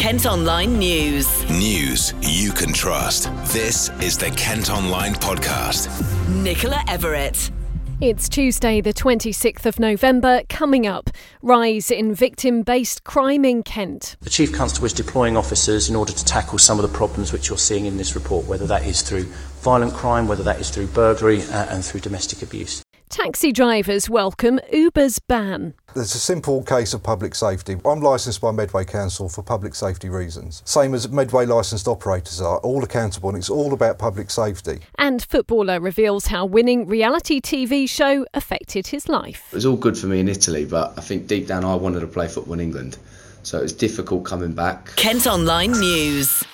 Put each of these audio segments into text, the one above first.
Kent Online News. News you can trust. This is the Kent Online Podcast. Nicola Everett. It's Tuesday, the 26th of November. Coming up, rise in victim based crime in Kent. The Chief Constable is deploying officers in order to tackle some of the problems which you're seeing in this report, whether that is through violent crime, whether that is through burglary, uh, and through domestic abuse. Taxi drivers welcome Uber's ban. There's a simple case of public safety. I'm licensed by Medway Council for public safety reasons. Same as Medway licensed operators are, all accountable, and it's all about public safety. And footballer reveals how winning reality TV show affected his life. It was all good for me in Italy, but I think deep down I wanted to play football in England. So it was difficult coming back. Kent Online News.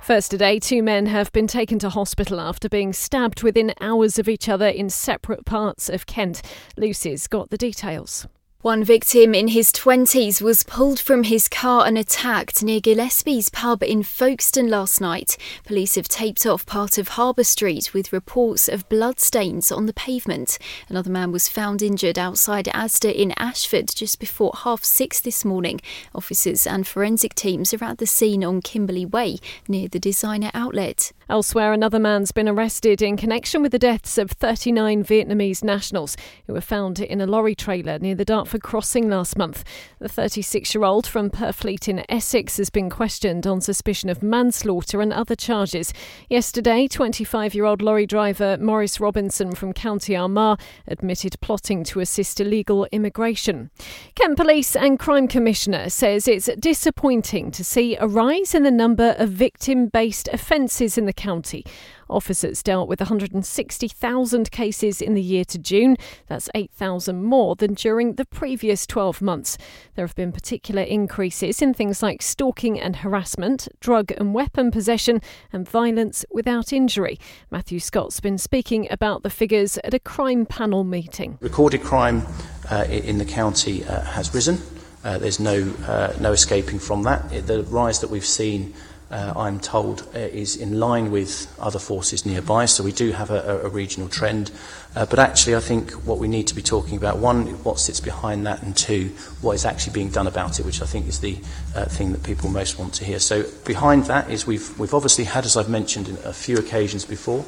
First today, two men have been taken to hospital after being stabbed within hours of each other in separate parts of Kent. Lucy's got the details. One victim in his 20s was pulled from his car and attacked near Gillespie's pub in Folkestone last night. Police have taped off part of Harbour Street with reports of bloodstains on the pavement. Another man was found injured outside Asda in Ashford just before half six this morning. Officers and forensic teams are at the scene on Kimberley Way near the designer outlet. Elsewhere, another man's been arrested in connection with the deaths of 39 Vietnamese nationals who were found in a lorry trailer near the Dartford crossing last month. The 36 year old from Purfleet in Essex has been questioned on suspicion of manslaughter and other charges. Yesterday, 25 year old lorry driver Maurice Robinson from County Armagh admitted plotting to assist illegal immigration. Kent Police and Crime Commissioner says it's disappointing to see a rise in the number of victim based offences in the county. Officers dealt with 160,000 cases in the year to June. That's 8,000 more than during the previous 12 months. There have been particular increases in things like stalking and harassment, drug and weapon possession, and violence without injury. Matthew Scott's been speaking about the figures at a crime panel meeting. Recorded crime uh, in the county uh, has risen. Uh, there's no, uh, no escaping from that. The rise that we've seen uh, I'm told, uh, is in line with other forces nearby. So we do have a, a regional trend. Uh, but actually, I think what we need to be talking about, one, what sits behind that, and two, what is actually being done about it, which I think is the uh, thing that people most want to hear. So behind that is we've, we've obviously had, as I've mentioned in a few occasions before,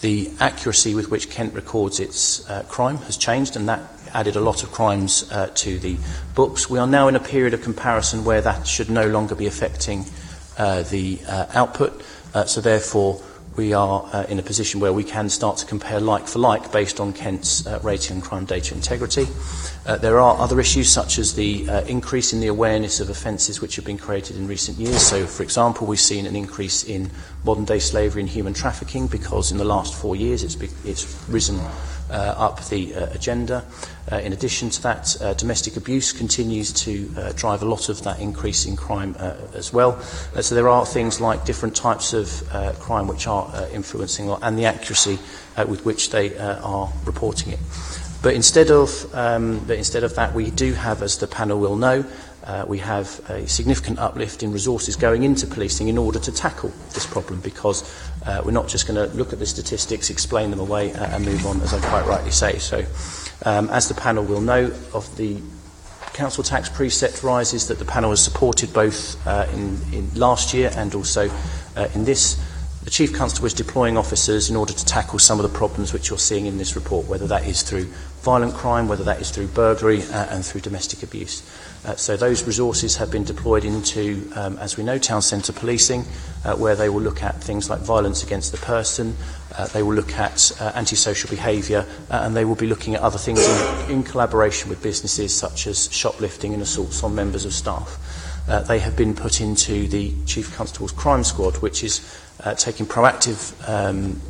the accuracy with which Kent records its uh, crime has changed, and that added a lot of crimes to the books. We are now in a period of comparison where that should no longer be affecting the uh, output. Uh, so therefore, we are uh, in a position where we can start to compare like for like based on Kent's uh, rating and crime data integrity. Uh, there are other issues such as the uh, increase in the awareness of offences which have been created in recent years. So, for example, we've seen an increase in modern day slavery and human trafficking because in the last four years it's, be- it's risen uh, up the uh, agenda. In addition to that, domestic abuse continues to drive a lot of that increase in crime as well. So there are things like different types of crime which are uh, influencing and the accuracy uh, with which they uh, are reporting it. But instead of, um, but instead of that, we do have, as the panel will know, uh, we have a significant uplift in resources going into policing in order to tackle this problem because uh, we're not just going to look at the statistics, explain them away uh, and move on, as I quite rightly say. So, um, as the panel will know, of the council tax preset rises that the panel has supported both in, in last year and also in this The Chief Constable is deploying officers in order to tackle some of the problems which you're seeing in this report, whether that is through violent crime, whether that is through burglary uh, and through domestic abuse. Uh, so those resources have been deployed into, um, as we know, town centre policing, uh, where they will look at things like violence against the person, uh, they will look at uh, antisocial behaviour, uh, and they will be looking at other things in, in collaboration with businesses such as shoplifting and assaults on members of staff. Uh, they have been put into the Chief Constable's Crime Squad, which is taking proactive, um,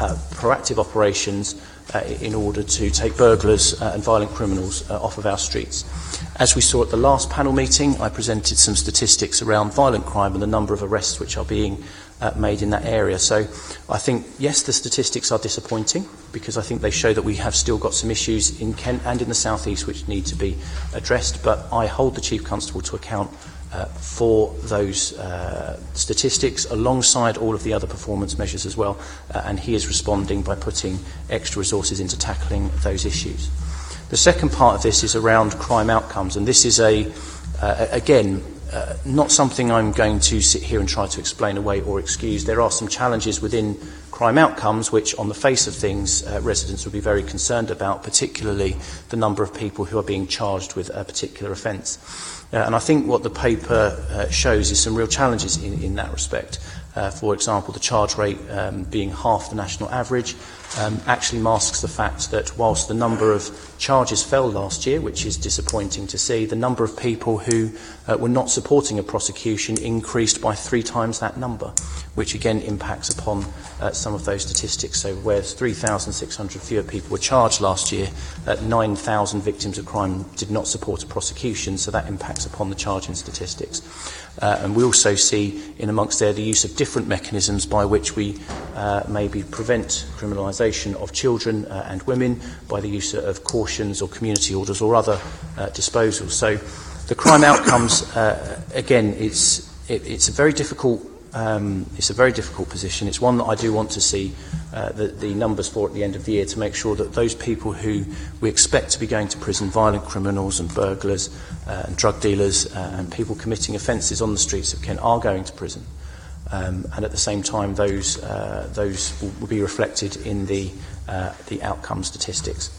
uh, proactive operations uh, in order to take burglars uh, and violent criminals uh, off of our streets. As we saw at the last panel meeting, I presented some statistics around violent crime and the number of arrests which are being uh, made in that area. So I think, yes, the statistics are disappointing because I think they show that we have still got some issues in Kent and in the South East which need to be addressed, but I hold the Chief Constable to account uh, for those uh, statistics alongside all of the other performance measures as well, uh, and he is responding by putting extra resources into tackling those issues. The second part of this is around crime outcomes, and this is a, uh, again, uh, not something I'm going to sit here and try to explain away or excuse. There are some challenges within crime outcomes which, on the face of things, uh, residents would be very concerned about, particularly the number of people who are being charged with a particular offence. Uh, and I think what the paper uh, shows is some real challenges in, in that respect. Uh, for example, the charge rate um, being half the national average um, actually masks the fact that whilst the number of charges fell last year, which is disappointing to see, the number of people who uh, were not supporting a prosecution increased by three times that number, which again impacts upon uh, some of those statistics. So, whereas 3,600 fewer people were charged last year, uh, 9,000 victims of crime did not support a prosecution, so that impacts upon the charging statistics. Uh, and we also see in amongst there the use of different mechanisms by which we uh, maybe prevent criminalisation of children uh, and women by the use of cautions or community orders or other uh, disposals. So the crime outcomes, uh, again, it's, it, it's a very difficult um, it's a very difficult position. It's one that I do want to see uh, the, the numbers for at the end of the year to make sure that those people who we expect to be going to prison, violent criminals and burglars uh, and drug dealers uh, and people committing offences on the streets of Kent are going to prison. And at the same time, those, uh, those will, be reflected in the, uh, the outcome statistics.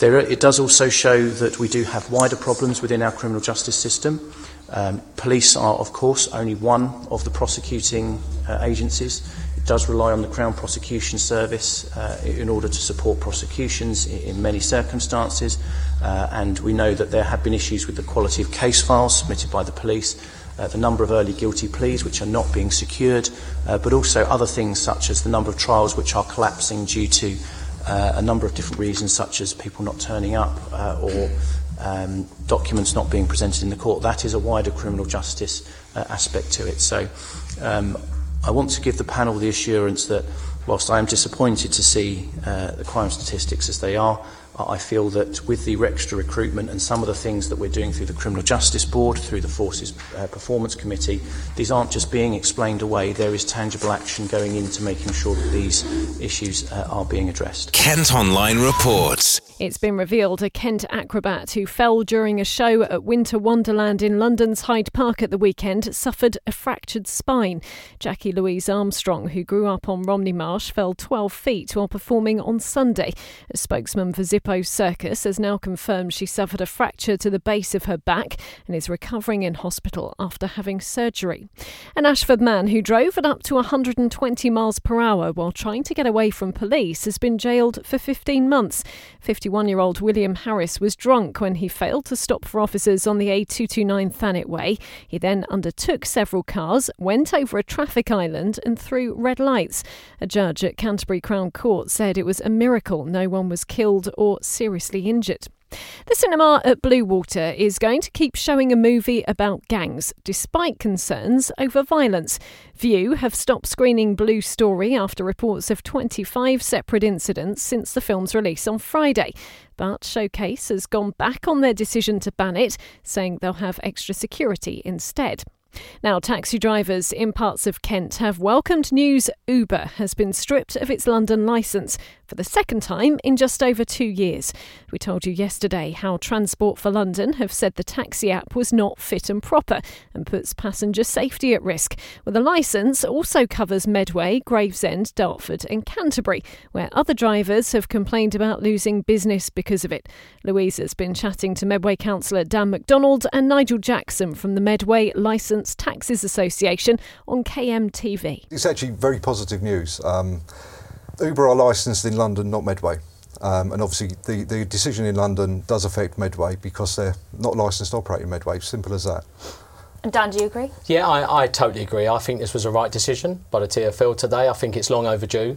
It does also show that we do have wider problems within our criminal justice system. Um, police are, of course, only one of the prosecuting uh, agencies. It does rely on the Crown Prosecution Service in order to support prosecutions in, many circumstances, and we know that there have been issues with the quality of case files submitted by the police, uh, the number of early guilty pleas which are not being secured, uh, but also other things such as the number of trials which are collapsing due to uh, a number of different reasons, such as people not turning up uh, or um, documents not being presented in the court. That is a wider criminal justice uh, aspect to it. So um, I want to give the panel the assurance that whilst I am disappointed to see uh, the crime statistics as they are, I feel that with the extra recruitment and some of the things that we're doing through the Criminal Justice Board, through the Forces uh, Performance Committee, these aren't just being explained away. There is tangible action going into making sure that these issues uh, are being addressed. Kent Online reports. It's been revealed a Kent acrobat who fell during a show at Winter Wonderland in London's Hyde Park at the weekend suffered a fractured spine. Jackie Louise Armstrong, who grew up on Romney Marsh, fell 12 feet while performing on Sunday. A spokesman for Zippo Circus has now confirmed she suffered a fracture to the base of her back and is recovering in hospital after having surgery. An Ashford man who drove at up to 120 miles per hour while trying to get away from police has been jailed for 15 months. 51 year old William Harris was drunk when he failed to stop for officers on the A229 Thanet Way. He then undertook several cars, went over a traffic island, and through red lights. A judge at Canterbury Crown Court said it was a miracle no one was killed or seriously injured. The cinema at Bluewater is going to keep showing a movie about gangs, despite concerns over violence. Vue have stopped screening Blue Story after reports of 25 separate incidents since the film's release on Friday. But Showcase has gone back on their decision to ban it, saying they'll have extra security instead. Now, taxi drivers in parts of Kent have welcomed news Uber has been stripped of its London licence for the second time in just over two years. We told you yesterday how Transport for London have said the taxi app was not fit and proper and puts passenger safety at risk. Well, the licence also covers Medway, Gravesend, Dartford, and Canterbury, where other drivers have complained about losing business because of it. Louise has been chatting to Medway councillor Dan McDonald and Nigel Jackson from the Medway Licensed Taxis Association on KMTV. It's actually very positive news. Um, Uber are licensed in London, not Medway. Um, and obviously, the, the decision in London does affect Medway because they're not licensed to operate in Medway. Simple as that. And Dan, do you agree? Yeah, I, I totally agree. I think this was a right decision by the TFL today. I think it's long overdue.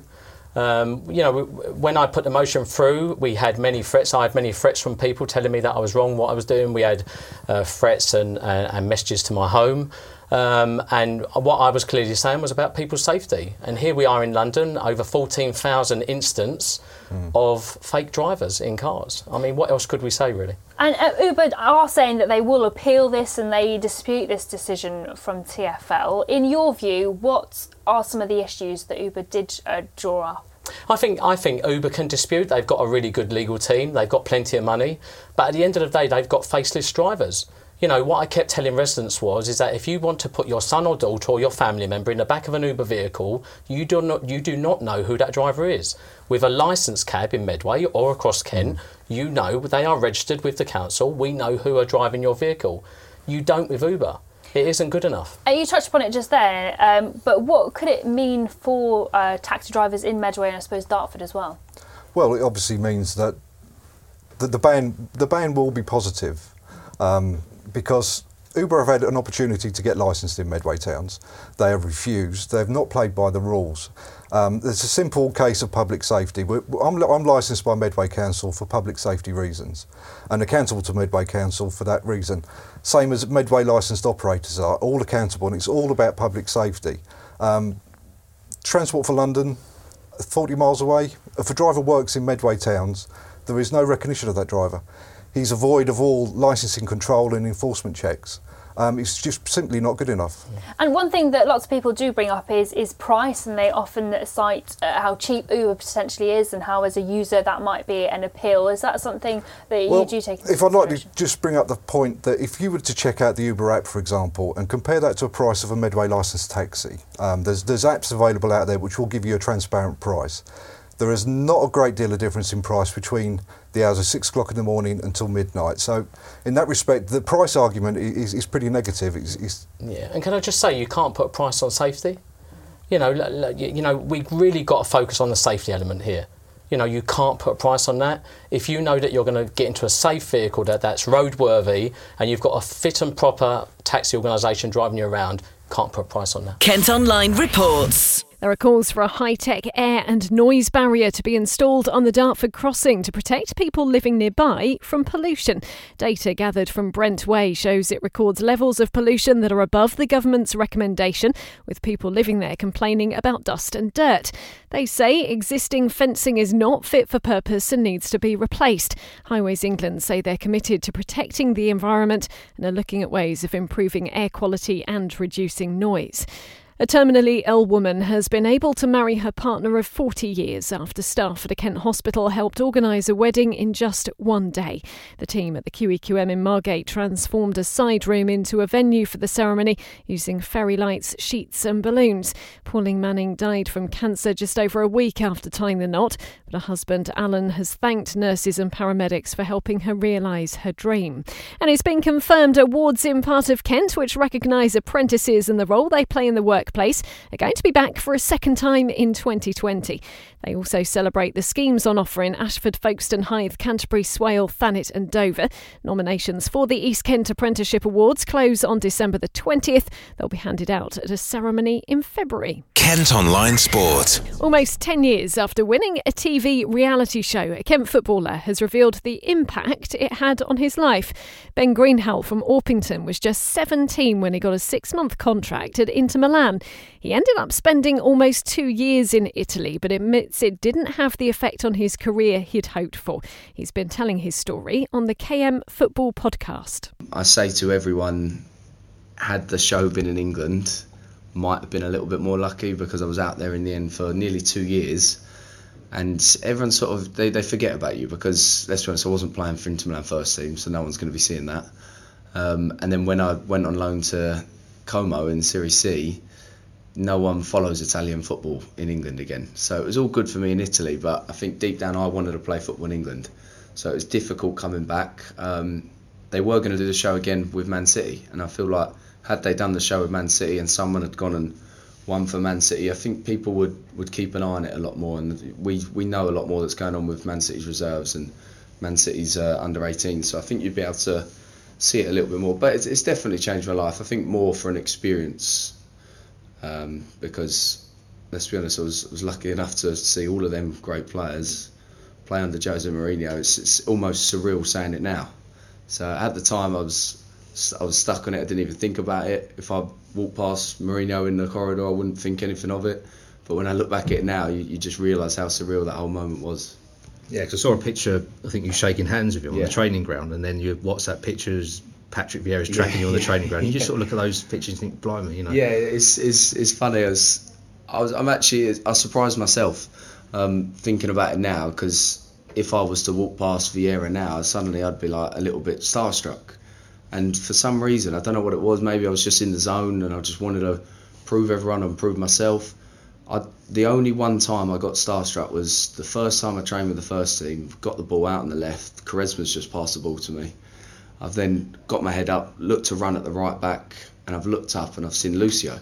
Um, you know, when I put the motion through, we had many threats. I had many threats from people telling me that I was wrong, what I was doing. We had uh, threats and, uh, and messages to my home. Um, and what I was clearly saying was about people's safety. And here we are in London, over 14,000 instances mm. of fake drivers in cars. I mean, what else could we say, really? And uh, Uber are saying that they will appeal this and they dispute this decision from TFL. In your view, what are some of the issues that Uber did uh, draw up? I think I think Uber can dispute. They've got a really good legal team. They've got plenty of money, but at the end of the day, they've got faceless drivers you know, what I kept telling residents was is that if you want to put your son or daughter or your family member in the back of an Uber vehicle, you do not you do not know who that driver is. With a licensed cab in Medway or across Kent, you know they are registered with the council. We know who are driving your vehicle. You don't with Uber. It isn't good enough. And you touched upon it just there, um, but what could it mean for uh, taxi drivers in Medway and I suppose Dartford as well? Well, it obviously means that the, the ban the ban will be positive um, because Uber have had an opportunity to get licensed in Medway towns. They have refused. They have not played by the rules. Um, it's a simple case of public safety. I'm, I'm licensed by Medway Council for public safety reasons, and accountable to Medway Council for that reason. Same as Medway licensed operators are, all accountable, and it's all about public safety. Um, Transport for London, 40 miles away. If a driver works in Medway towns, there is no recognition of that driver. He's void of all licensing control and enforcement checks. Um, it's just simply not good enough. And one thing that lots of people do bring up is is price, and they often cite uh, how cheap Uber potentially is, and how as a user that might be an appeal. Is that something that Well, you do take? Into if I'd like to just bring up the point that if you were to check out the Uber app, for example, and compare that to a price of a Medway licensed taxi, um, there's, there's apps available out there which will give you a transparent price. There is not a great deal of difference in price between the hours of six o'clock in the morning until midnight. So, in that respect, the price argument is, is pretty negative. It's, it's, Yeah, and can I just say you can't put a price on safety? You know, l- l- you you know, we've really got to focus on the safety element here. You know, you can't put a price on that. If you know that you're going to get into a safe vehicle that, that's roadworthy and you've got a fit and proper taxi organisation driving you around, can't put a price on that. Kent Online reports. There are calls for a high tech air and noise barrier to be installed on the Dartford crossing to protect people living nearby from pollution. Data gathered from Brent Way shows it records levels of pollution that are above the government's recommendation, with people living there complaining about dust and dirt. They say existing fencing is not fit for purpose and needs to be replaced. Highways England say they're committed to protecting the environment and are looking at ways of improving air quality and reducing noise. A terminally ill woman has been able to marry her partner of 40 years after staff at a Kent hospital helped organise a wedding in just one day. The team at the QEQM in Margate transformed a side room into a venue for the ceremony using fairy lights, sheets, and balloons. Pauline Manning died from cancer just over a week after tying the knot, but her husband Alan has thanked nurses and paramedics for helping her realise her dream. And it's been confirmed awards in part of Kent, which recognise apprentices and the role they play in the workplace, are going to be back for a second time in 2020. They also celebrate the schemes on offer in Ashford, Folkestone, Hythe, Canterbury, Swale, Thanet, and Dover. Nominations for the East Kent Apprenticeship Awards close on December the 20th. They'll be handed out at a ceremony in February. Kent Online Sport. Almost 10 years after winning a TV reality show, a Kent footballer has revealed the impact it had on his life. Ben Greenhalgh from Orpington was just 17 when he got a six month contract at Inter Milan. He ended up spending almost two years in Italy, but admits it didn't have the effect on his career he'd hoped for. He's been telling his story on the KM Football podcast. I say to everyone, had the show been in England, might have been a little bit more lucky because I was out there in the end for nearly two years. And everyone sort of they, they forget about you because let's be honest, I wasn't playing for Inter Milan first team, so no one's going to be seeing that. Um, and then when I went on loan to Como in Serie C, no one follows Italian football in England again. So it was all good for me in Italy, but I think deep down I wanted to play football in England. So it was difficult coming back. Um, they were going to do the show again with Man City, and I feel like had they done the show with Man City and someone had gone and won for Man City, I think people would, would keep an eye on it a lot more. And we we know a lot more that's going on with Man City's reserves and Man City's uh, under 18. So I think you'd be able to see it a little bit more. But it's, it's definitely changed my life. I think more for an experience um, because let's be honest, I was, I was lucky enough to see all of them great players play under Jose Mourinho. It's, it's almost surreal saying it now. So at the time, I was I was stuck on it. I didn't even think about it. If I walked past Mourinho in the corridor, I wouldn't think anything of it. But when I look back at it now, you, you just realise how surreal that whole moment was. Yeah, because I saw a picture. I think you shaking hands with him on the training ground, and then your WhatsApp pictures. Patrick Vieira's tracking Yeah, you on the training ground. You just sort of look at those pictures and think, "Blimey," you know. Yeah, it's it's it's funny. I was, I was I'm actually I surprised myself um, thinking about it now because if I was to walk past Vieira now, suddenly I'd be like a little bit starstruck. And for some reason, I don't know what it was. Maybe I was just in the zone and I just wanted to prove everyone and prove myself. I, the only one time I got starstruck was the first time I trained with the first team. Got the ball out on the left. Quaresma's just passed the ball to me. I've then got my head up, looked to run at the right back, and I've looked up and I've seen Lucio,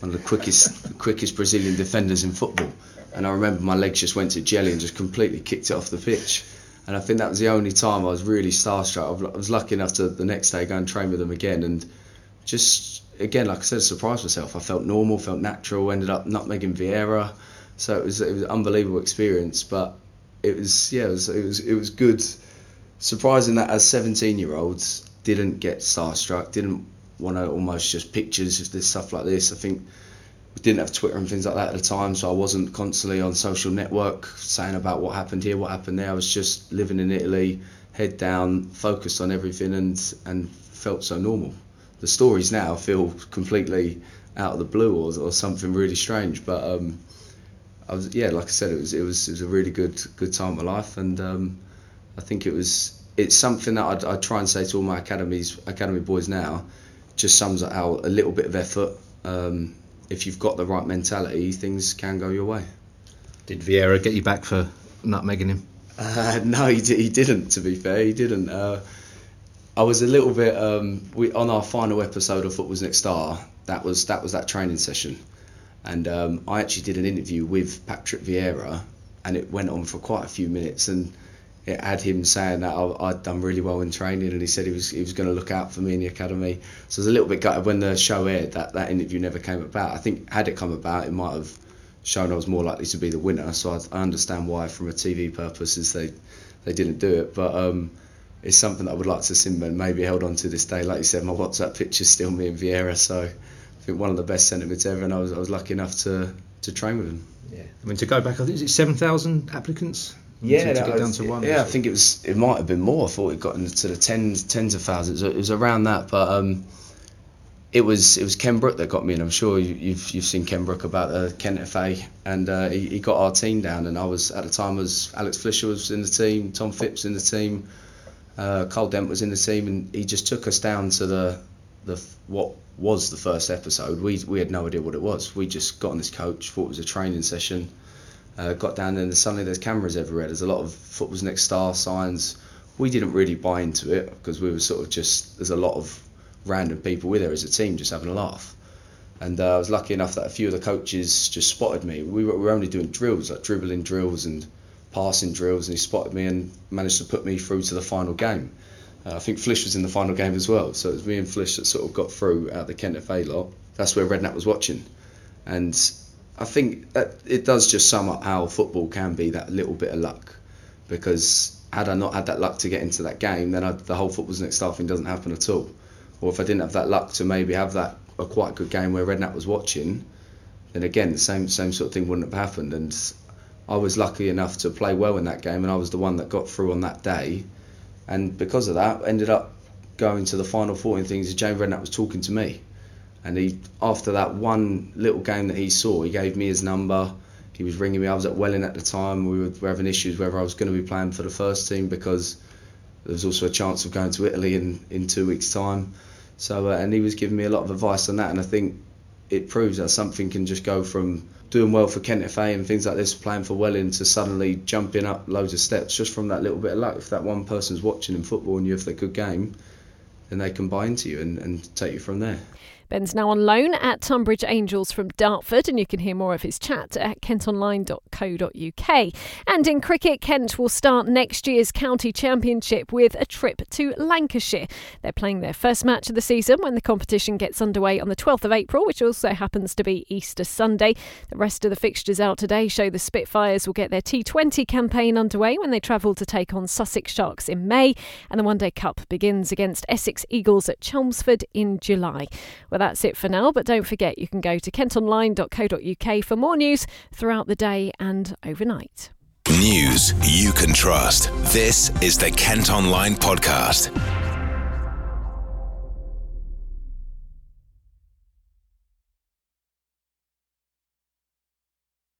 one of the quickest, quickest Brazilian defenders in football. And I remember my legs just went to jelly and just completely kicked it off the pitch. And I think that was the only time I was really starstruck. I was lucky enough to the next day go and train with them again, and just again, like I said, surprised myself. I felt normal, felt natural. Ended up nutmegging Vieira, so it was it was an unbelievable experience. But it was yeah, it was it was it was good. Surprising that as 17 year olds didn't get starstruck, didn't want to almost just pictures of this stuff like this. I think we didn't have Twitter and things like that at the time, so I wasn't constantly on social network saying about what happened here, what happened there. I was just living in Italy, head down, focused on everything, and and felt so normal. The stories now feel completely out of the blue or, or something really strange, but um, I was yeah, like I said, it was it was it was a really good good time of my life, and um, I think it was it's something that I'd, I'd try and say to all my academies academy boys now. Just sums it out a little bit of effort. Um, if you've got the right mentality, things can go your way. Did Vieira get you back for nutmegging him? Uh, no, he, he didn't. To be fair, he didn't. Uh, I was a little bit um, we, on our final episode of Football's Next Star. That was that was that training session, and um, I actually did an interview with Patrick Vieira, and it went on for quite a few minutes, and it had him saying that I, had done really well in training, and he said he was he was going to look out for me in the academy. So I was a little bit gutted when the show aired that that interview never came about. I think had it come about, it might have shown I was more likely to be the winner. So I, I understand why, from a TV purposes, they they didn't do it, but. Um, it's something that I would like to see and maybe held on to this day. Like you said, my WhatsApp picture's still me and Vieira, so I think one of the best sentiments ever, and I was, I was lucky enough to, to train with him. Yeah, I mean to go back, I think is it seven thousand applicants? Yeah, to, to get down to one. Yeah, I think it was. It might have been more. I thought it got into the tens, tens of thousands. It was around that, but um, it was it was Ken Brook that got me, and I'm sure you, you've you've seen Ken Brook about the Kent FA, and uh, he, he got our team down, and I was at the time was Alex Fisher was in the team, Tom Phipps in the team, uh, Carl Dent was in the team, and he just took us down to the the what was the first episode. We we had no idea what it was. We just got on this coach, thought it was a training session uh, got down there and suddenly there's cameras everywhere. There's a lot of football's next star signs. We didn't really buy into it because we were sort of just there's a lot of random people with there as a team just having a laugh. And uh, I was lucky enough that a few of the coaches just spotted me. We were, we were only doing drills like dribbling drills and passing drills, and he spotted me and managed to put me through to the final game. Uh, I think Flish was in the final game as well, so it was me and Flish that sort of got through out the Kent FA lot. That's where Redknapp was watching, and I think that it does just sum up how football can be that little bit of luck. Because had I not had that luck to get into that game, then I'd, the whole football's next star thing doesn't happen at all. Or if I didn't have that luck to maybe have that a quite good game where Redknapp was watching, then again the same same sort of thing wouldn't have happened. And I was lucky enough to play well in that game, and I was the one that got through on that day. And because of that, ended up going to the final four and things. James Redknapp was talking to me and he, after that one little game that he saw, he gave me his number. He was ringing me. I was at Welling at the time. We were, having issues whether I was going to be playing for the first team because there was also a chance of going to Italy in, in two weeks' time. So, uh, and he was giving me a lot of advice on that. And I think it proves that something can just go from doing well for Kent FA and things like this, playing for Welling, to suddenly jumping up loads of steps just from that little bit of luck. If that one person's watching in football and you have a good game, then they can buy into you and, and take you from there. Ben's now on loan at Tonbridge Angels from Dartford, and you can hear more of his chat at kentonline.co.uk. And in cricket, Kent will start next year's county championship with a trip to Lancashire. They're playing their first match of the season when the competition gets underway on the 12th of April, which also happens to be Easter Sunday. The rest of the fixtures out today show the Spitfires will get their T20 campaign underway when they travel to take on Sussex Sharks in May, and the One Day Cup begins against Essex Eagles at Chelmsford in July. Well, well, that's it for now, but don't forget you can go to kentonline.co.uk for more news throughout the day and overnight. News you can trust. This is the Kent Online Podcast.